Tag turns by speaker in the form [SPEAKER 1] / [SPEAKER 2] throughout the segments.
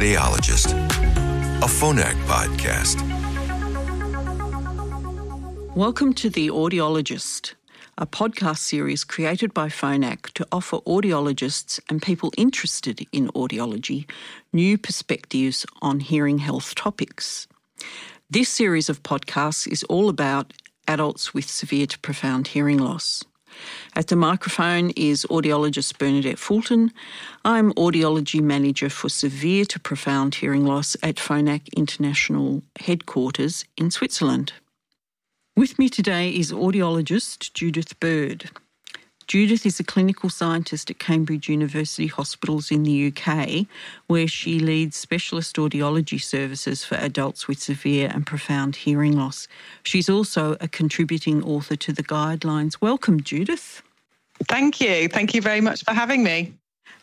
[SPEAKER 1] Audiologist, a Phonak podcast.
[SPEAKER 2] Welcome to The Audiologist, a podcast series created by Phonak to offer audiologists and people interested in audiology new perspectives on hearing health topics. This series of podcasts is all about adults with severe to profound hearing loss. At the microphone is audiologist Bernadette Fulton. I'm audiology manager for severe to profound hearing loss at Phonak International headquarters in Switzerland. With me today is audiologist Judith Bird. Judith is a clinical scientist at Cambridge University Hospitals in the UK, where she leads specialist audiology services for adults with severe and profound hearing loss. She's also a contributing author to the guidelines. Welcome, Judith.
[SPEAKER 3] Thank you. Thank you very much for having me.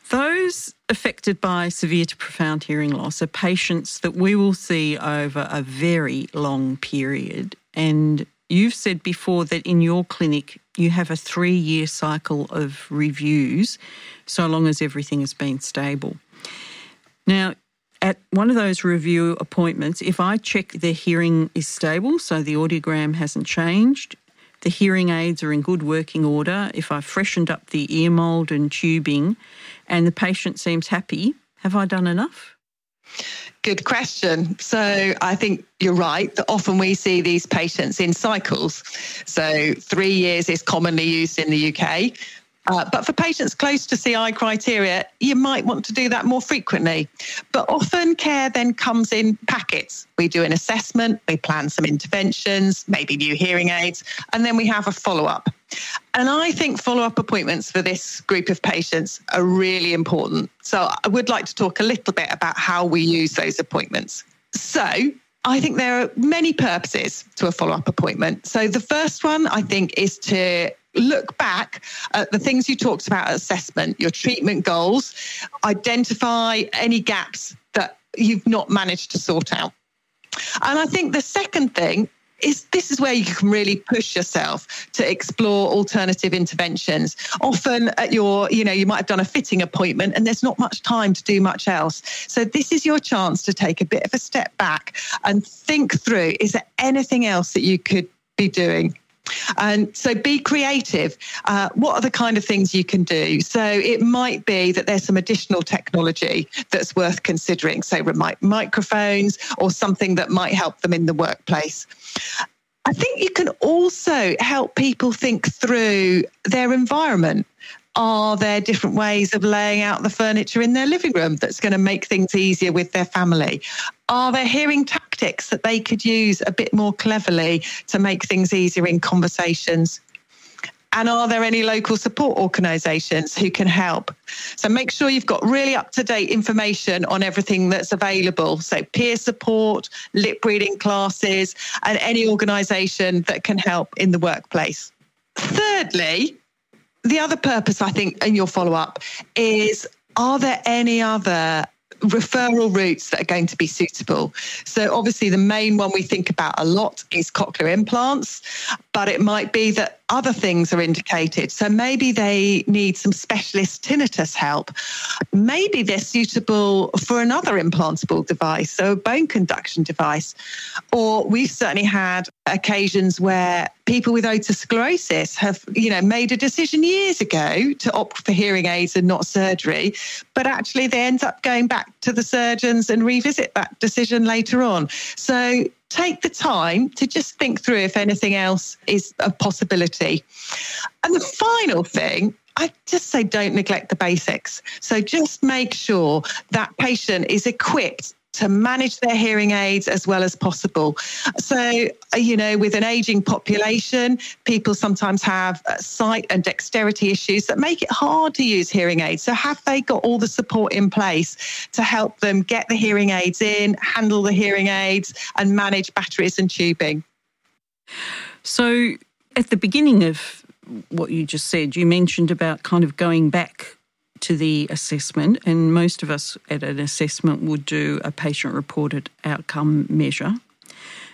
[SPEAKER 2] Those affected by severe to profound hearing loss are patients that we will see over a very long period. And you've said before that in your clinic, you have a three year cycle of reviews so long as everything has been stable. Now, at one of those review appointments, if I check the hearing is stable, so the audiogram hasn't changed, the hearing aids are in good working order, if I've freshened up the ear mould and tubing, and the patient seems happy, have I done enough?
[SPEAKER 3] Good question. So I think you're right that often we see these patients in cycles. So three years is commonly used in the UK. Uh, but for patients close to CI criteria, you might want to do that more frequently. But often care then comes in packets. We do an assessment, we plan some interventions, maybe new hearing aids, and then we have a follow up. And I think follow up appointments for this group of patients are really important. So I would like to talk a little bit about how we use those appointments. So, I think there are many purposes to a follow up appointment. So, the first one I think is to look back at the things you talked about assessment, your treatment goals, identify any gaps that you've not managed to sort out. And I think the second thing is this is where you can really push yourself to explore alternative interventions often at your you know you might have done a fitting appointment and there's not much time to do much else so this is your chance to take a bit of a step back and think through is there anything else that you could be doing and so be creative. Uh, what are the kind of things you can do? So it might be that there's some additional technology that's worth considering, say microphones or something that might help them in the workplace. I think you can also help people think through their environment are there different ways of laying out the furniture in their living room that's going to make things easier with their family? Are there hearing tactics that they could use a bit more cleverly to make things easier in conversations? And are there any local support organisations who can help? So make sure you've got really up to date information on everything that's available. So peer support, lip reading classes, and any organisation that can help in the workplace. Thirdly, the other purpose, I think, in your follow up is are there any other referral routes that are going to be suitable. So, obviously, the main one we think about a lot is cochlear implants, but it might be that other things are indicated. So, maybe they need some specialist tinnitus help. Maybe they're suitable for another implantable device, so a bone conduction device. Or we've certainly had occasions where people with otosclerosis have, you know, made a decision years ago to opt for hearing aids and not surgery, but actually they end up going back to the surgeons and revisit that decision later on. So take the time to just think through if anything else is a possibility. And the final thing I just say don't neglect the basics. So just make sure that patient is equipped to manage their hearing aids as well as possible. So, uh, you know, with an aging population, people sometimes have uh, sight and dexterity issues that make it hard to use hearing aids. So, have they got all the support in place to help them get the hearing aids in, handle the hearing aids, and manage batteries and tubing?
[SPEAKER 2] So, at the beginning of what you just said, you mentioned about kind of going back to the assessment, and most of us at an assessment would do a patient reported outcome measure.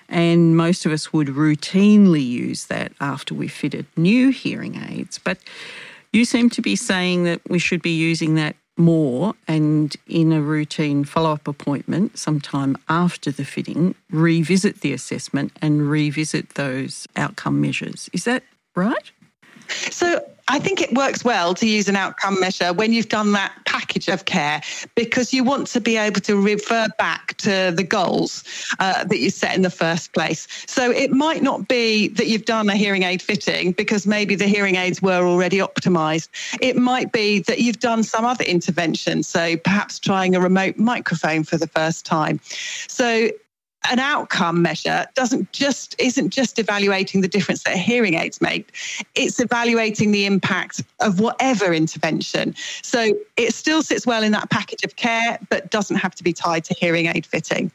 [SPEAKER 2] And most of us would routinely use that after we fitted new hearing aids. But you seem to be saying that we should be using that more and in a routine follow up appointment sometime after the fitting, revisit the assessment and revisit those outcome measures. Is that right?
[SPEAKER 3] So I think it works well to use an outcome measure when you've done that package of care because you want to be able to refer back to the goals uh, that you set in the first place. So it might not be that you've done a hearing aid fitting because maybe the hearing aids were already optimized. It might be that you've done some other intervention. So perhaps trying a remote microphone for the first time. So an outcome measure doesn't just isn't just evaluating the difference that hearing aids make it's evaluating the impact of whatever intervention. So it still sits well in that package of care but doesn't have to be tied to hearing aid fitting.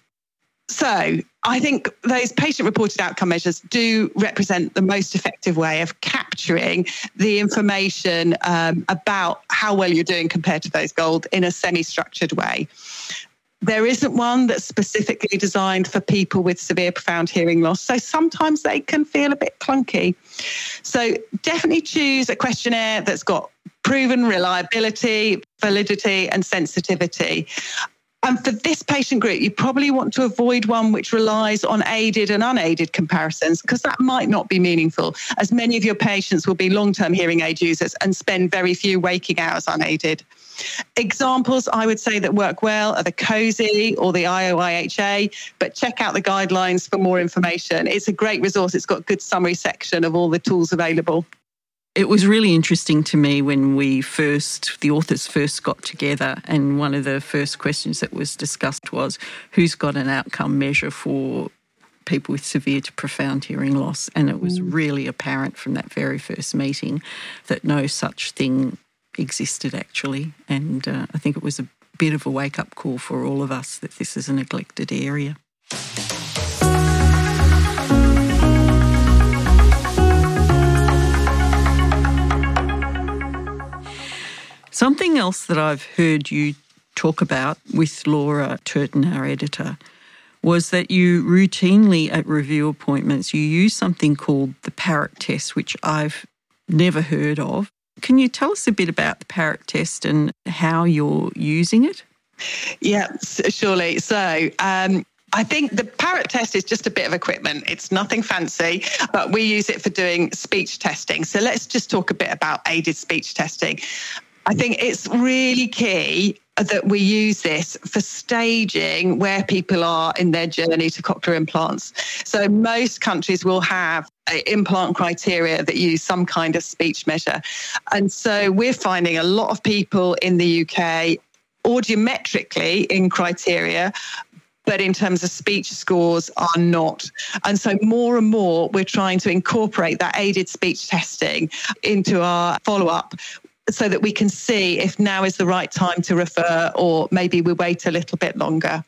[SPEAKER 3] So I think those patient reported outcome measures do represent the most effective way of capturing the information um, about how well you're doing compared to those goals in a semi structured way. There isn't one that's specifically designed for people with severe profound hearing loss. So sometimes they can feel a bit clunky. So definitely choose a questionnaire that's got proven reliability, validity, and sensitivity. And for this patient group, you probably want to avoid one which relies on aided and unaided comparisons because that might not be meaningful, as many of your patients will be long term hearing aid users and spend very few waking hours unaided. Examples I would say that work well are the COSI or the IOIHA, but check out the guidelines for more information. It's a great resource. It's got a good summary section of all the tools available.
[SPEAKER 2] It was really interesting to me when we first, the authors first got together, and one of the first questions that was discussed was who's got an outcome measure for people with severe to profound hearing loss. And it was mm. really apparent from that very first meeting that no such thing existed actually. And uh, I think it was a bit of a wake up call for all of us that this is a neglected area. Something else that I've heard you talk about with Laura Turton, our editor, was that you routinely at review appointments you use something called the parrot test, which I've never heard of. Can you tell us a bit about the parrot test and how you're using it?
[SPEAKER 3] Yeah, surely. So, um, I think the parrot test is just a bit of equipment. It's nothing fancy, but we use it for doing speech testing. So let's just talk a bit about aided speech testing. I think it's really key that we use this for staging where people are in their journey to cochlear implants. So most countries will have implant criteria that use some kind of speech measure. And so we're finding a lot of people in the UK audiometrically in criteria but in terms of speech scores are not. And so more and more we're trying to incorporate that aided speech testing into our follow up so that we can see if now is the right time to refer or maybe we wait a little bit longer.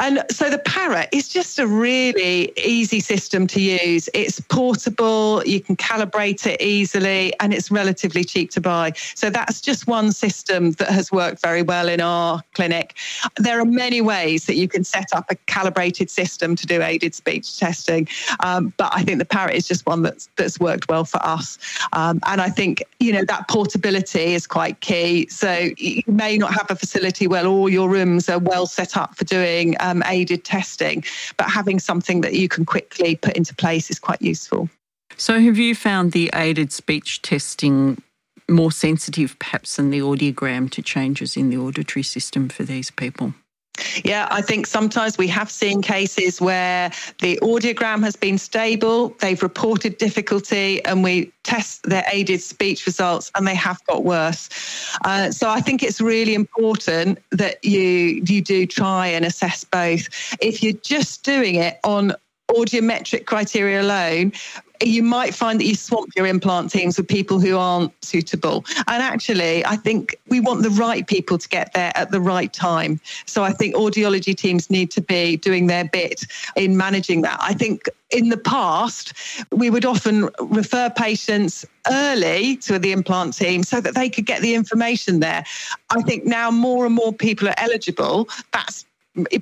[SPEAKER 3] And so the Parrot is just a really easy system to use. It's portable, you can calibrate it easily, and it's relatively cheap to buy. So that's just one system that has worked very well in our clinic. There are many ways that you can set up a calibrated system to do aided speech testing, um, but I think the Parrot is just one that's that's worked well for us. Um, and I think you know that portability is quite key. So you may not have a facility where all your rooms are well set up for doing. Um, um, aided testing, but having something that you can quickly put into place is quite useful.
[SPEAKER 2] So, have you found the aided speech testing more sensitive, perhaps, than the audiogram to changes in the auditory system for these people?
[SPEAKER 3] Yeah, I think sometimes we have seen cases where the audiogram has been stable, they've reported difficulty, and we test their aided speech results and they have got worse. Uh, so I think it's really important that you you do try and assess both. If you're just doing it on audiometric criteria alone, you might find that you swamp your implant teams with people who aren't suitable. And actually, I think we want the right people to get there at the right time. So I think audiology teams need to be doing their bit in managing that. I think in the past, we would often refer patients early to the implant team so that they could get the information there. I think now more and more people are eligible. That's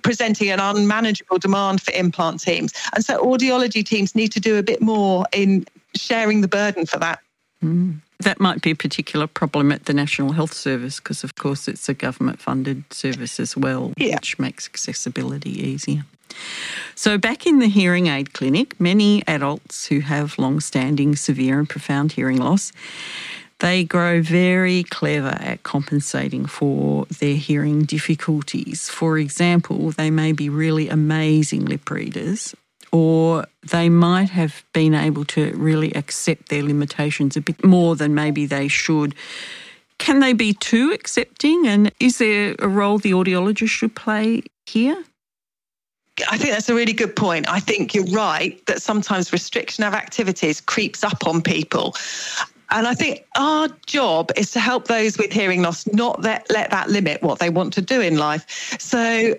[SPEAKER 3] presenting an unmanageable demand for implant teams. And so audiology teams need to do a bit more in sharing the burden for that.
[SPEAKER 2] Mm. that might be a particular problem at the National Health Service because, of course, it's a government funded service as well, yeah. which makes accessibility easier. So, back in the hearing aid clinic, many adults who have long standing severe and profound hearing loss they grow very clever at compensating for their hearing difficulties. For example, they may be really amazing lip readers, or they might have been able to really accept their limitations a bit more than maybe they should. Can they be too accepting? And is there a role the audiologist should play here?
[SPEAKER 3] I think that's a really good point. I think you're right that sometimes restriction of activities creeps up on people. And I think our job is to help those with hearing loss not let, let that limit what they want to do in life. So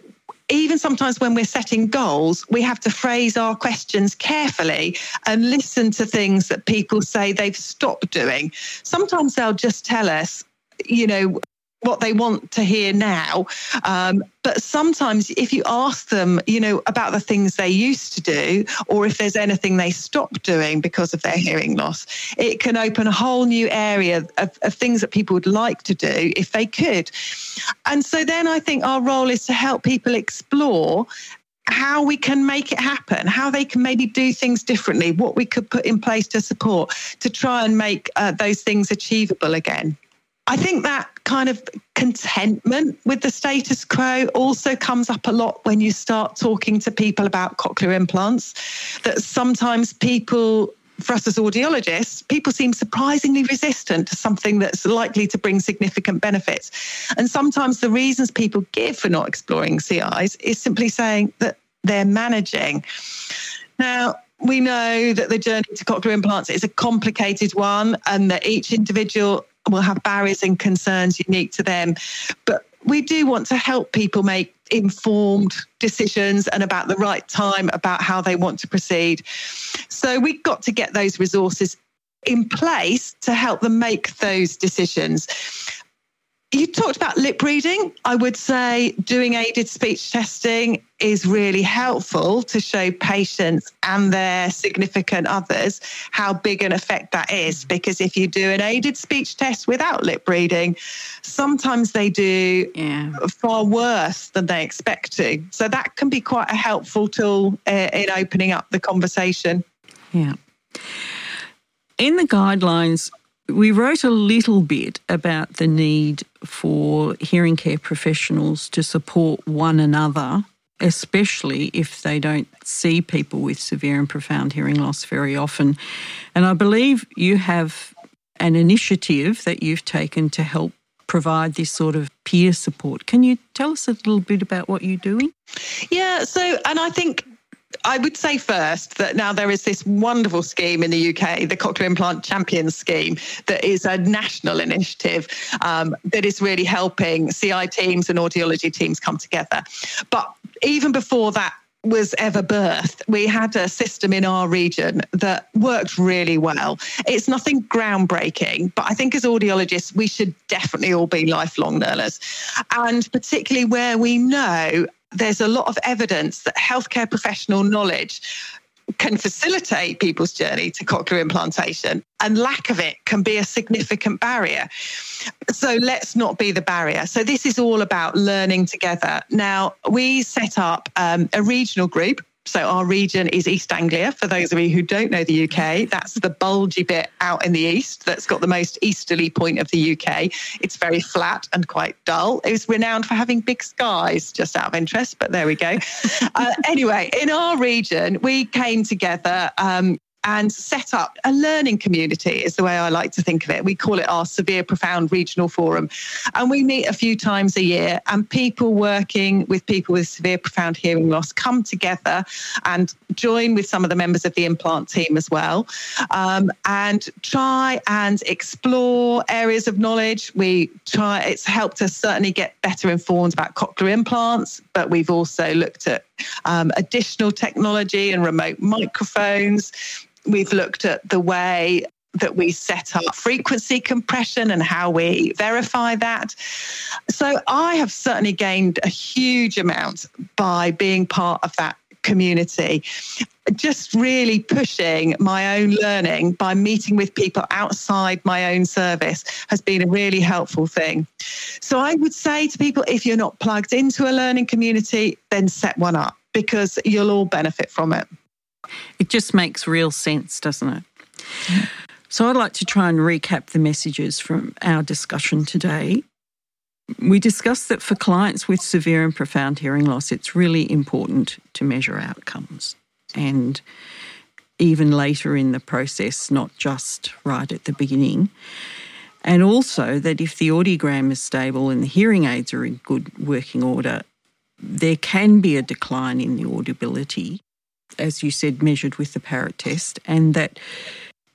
[SPEAKER 3] even sometimes when we're setting goals, we have to phrase our questions carefully and listen to things that people say they've stopped doing. Sometimes they'll just tell us, you know, what they want to hear now. Um, but sometimes, if you ask them, you know, about the things they used to do, or if there's anything they stopped doing because of their hearing loss, it can open a whole new area of, of things that people would like to do if they could. And so then I think our role is to help people explore how we can make it happen, how they can maybe do things differently, what we could put in place to support to try and make uh, those things achievable again. I think that kind of contentment with the status quo also comes up a lot when you start talking to people about cochlear implants. That sometimes people for us as audiologists, people seem surprisingly resistant to something that's likely to bring significant benefits. And sometimes the reasons people give for not exploring CIs is simply saying that they're managing. Now, we know that the journey to cochlear implants is a complicated one and that each individual will have barriers and concerns unique to them. But we do want to help people make informed decisions and about the right time about how they want to proceed. So we've got to get those resources in place to help them make those decisions. You talked about lip reading. I would say doing aided speech testing is really helpful to show patients and their significant others how big an effect that is. Because if you do an aided speech test without lip reading, sometimes they do yeah. far worse than they expect to. So that can be quite a helpful tool uh, in opening up the conversation.
[SPEAKER 2] Yeah. In the guidelines, we wrote a little bit about the need for hearing care professionals to support one another, especially if they don't see people with severe and profound hearing loss very often. And I believe you have an initiative that you've taken to help provide this sort of peer support. Can you tell us a little bit about what you're doing?
[SPEAKER 3] Yeah, so, and I think I would say first that now there is this wonderful scheme in the UK, the Cochlear Implant Champions Scheme, that is a national initiative um, that is really helping CI teams and audiology teams come together. But even before that, was ever birthed. We had a system in our region that worked really well. It's nothing groundbreaking, but I think as audiologists, we should definitely all be lifelong learners. And particularly where we know there's a lot of evidence that healthcare professional knowledge can facilitate people's journey to cochlear implantation, and lack of it can be a significant barrier. So let's not be the barrier. So, this is all about learning together. Now, we set up um, a regional group so our region is East Anglia. For those of you who don't know the UK, that's the bulgy bit out in the east that's got the most easterly point of the UK. It's very flat and quite dull. It was renowned for having big skies, just out of interest, but there we go. uh, anyway, in our region, we came together um, and set up a learning community is the way I like to think of it. We call it our Severe Profound Regional Forum. And we meet a few times a year and people working with people with severe profound hearing loss come together and join with some of the members of the implant team as well um, and try and explore areas of knowledge. We try, it's helped us certainly get better informed about cochlear implants, but we've also looked at um, additional technology and remote microphones. We've looked at the way that we set up frequency compression and how we verify that. So I have certainly gained a huge amount by being part of that community. Just really pushing my own learning by meeting with people outside my own service has been a really helpful thing. So I would say to people if you're not plugged into a learning community, then set one up because you'll all benefit from it.
[SPEAKER 2] It just makes real sense, doesn't it? So I'd like to try and recap the messages from our discussion today. We discussed that for clients with severe and profound hearing loss, it's really important to measure outcomes and even later in the process, not just right at the beginning. And also that if the audiogram is stable and the hearing aids are in good working order, there can be a decline in the audibility, as you said, measured with the parrot test, and that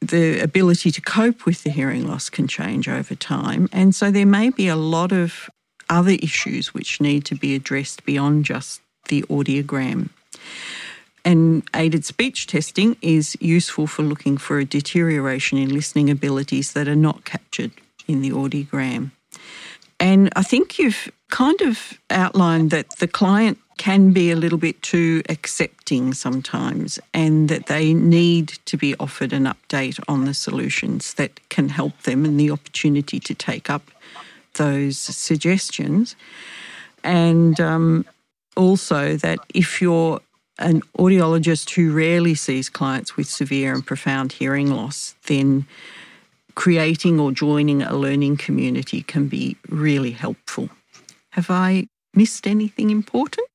[SPEAKER 2] the ability to cope with the hearing loss can change over time. And so there may be a lot of other issues which need to be addressed beyond just the audiogram. And aided speech testing is useful for looking for a deterioration in listening abilities that are not captured in the audiogram. And I think you've kind of outlined that the client can be a little bit too accepting sometimes and that they need to be offered an update on the solutions that can help them and the opportunity to take up those suggestions. And um, also that if you're an audiologist who rarely sees clients with severe and profound hearing loss, then creating or joining a learning community can be really helpful. Have I missed anything important?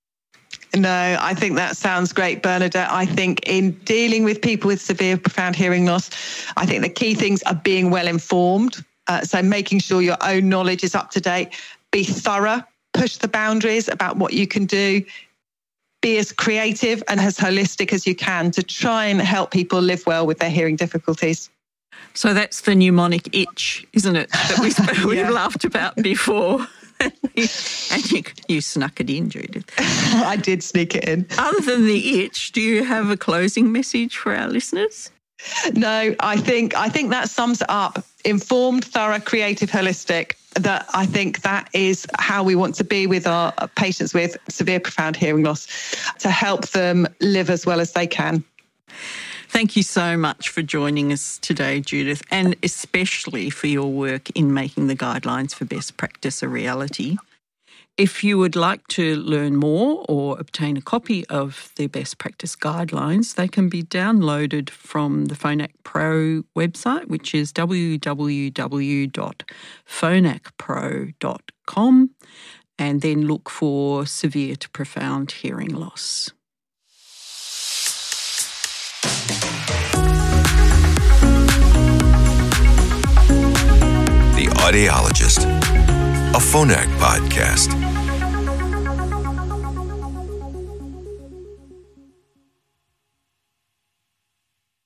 [SPEAKER 3] No, I think that sounds great, Bernadette. I think in dealing with people with severe, profound hearing loss, I think the key things are being well informed. Uh, so making sure your own knowledge is up to date, be thorough, push the boundaries about what you can do, be as creative and as holistic as you can to try and help people live well with their hearing difficulties.
[SPEAKER 2] So that's the mnemonic itch, isn't it? That we, yeah. we've laughed about before. you snuck it in, Judith.
[SPEAKER 3] I did sneak it in.
[SPEAKER 2] Other than the itch, do you have a closing message for our listeners?
[SPEAKER 3] No, I think I think that sums it up. Informed, thorough, creative, holistic. That I think that is how we want to be with our patients with severe profound hearing loss to help them live as well as they can.
[SPEAKER 2] Thank you so much for joining us today, Judith, and especially for your work in making the guidelines for best practice a reality. If you would like to learn more or obtain a copy of the best practice guidelines, they can be downloaded from the Phonak Pro website, which is www.phonakpro.com, and then look for severe to profound hearing loss.
[SPEAKER 1] The Audiologist, a Phonak podcast.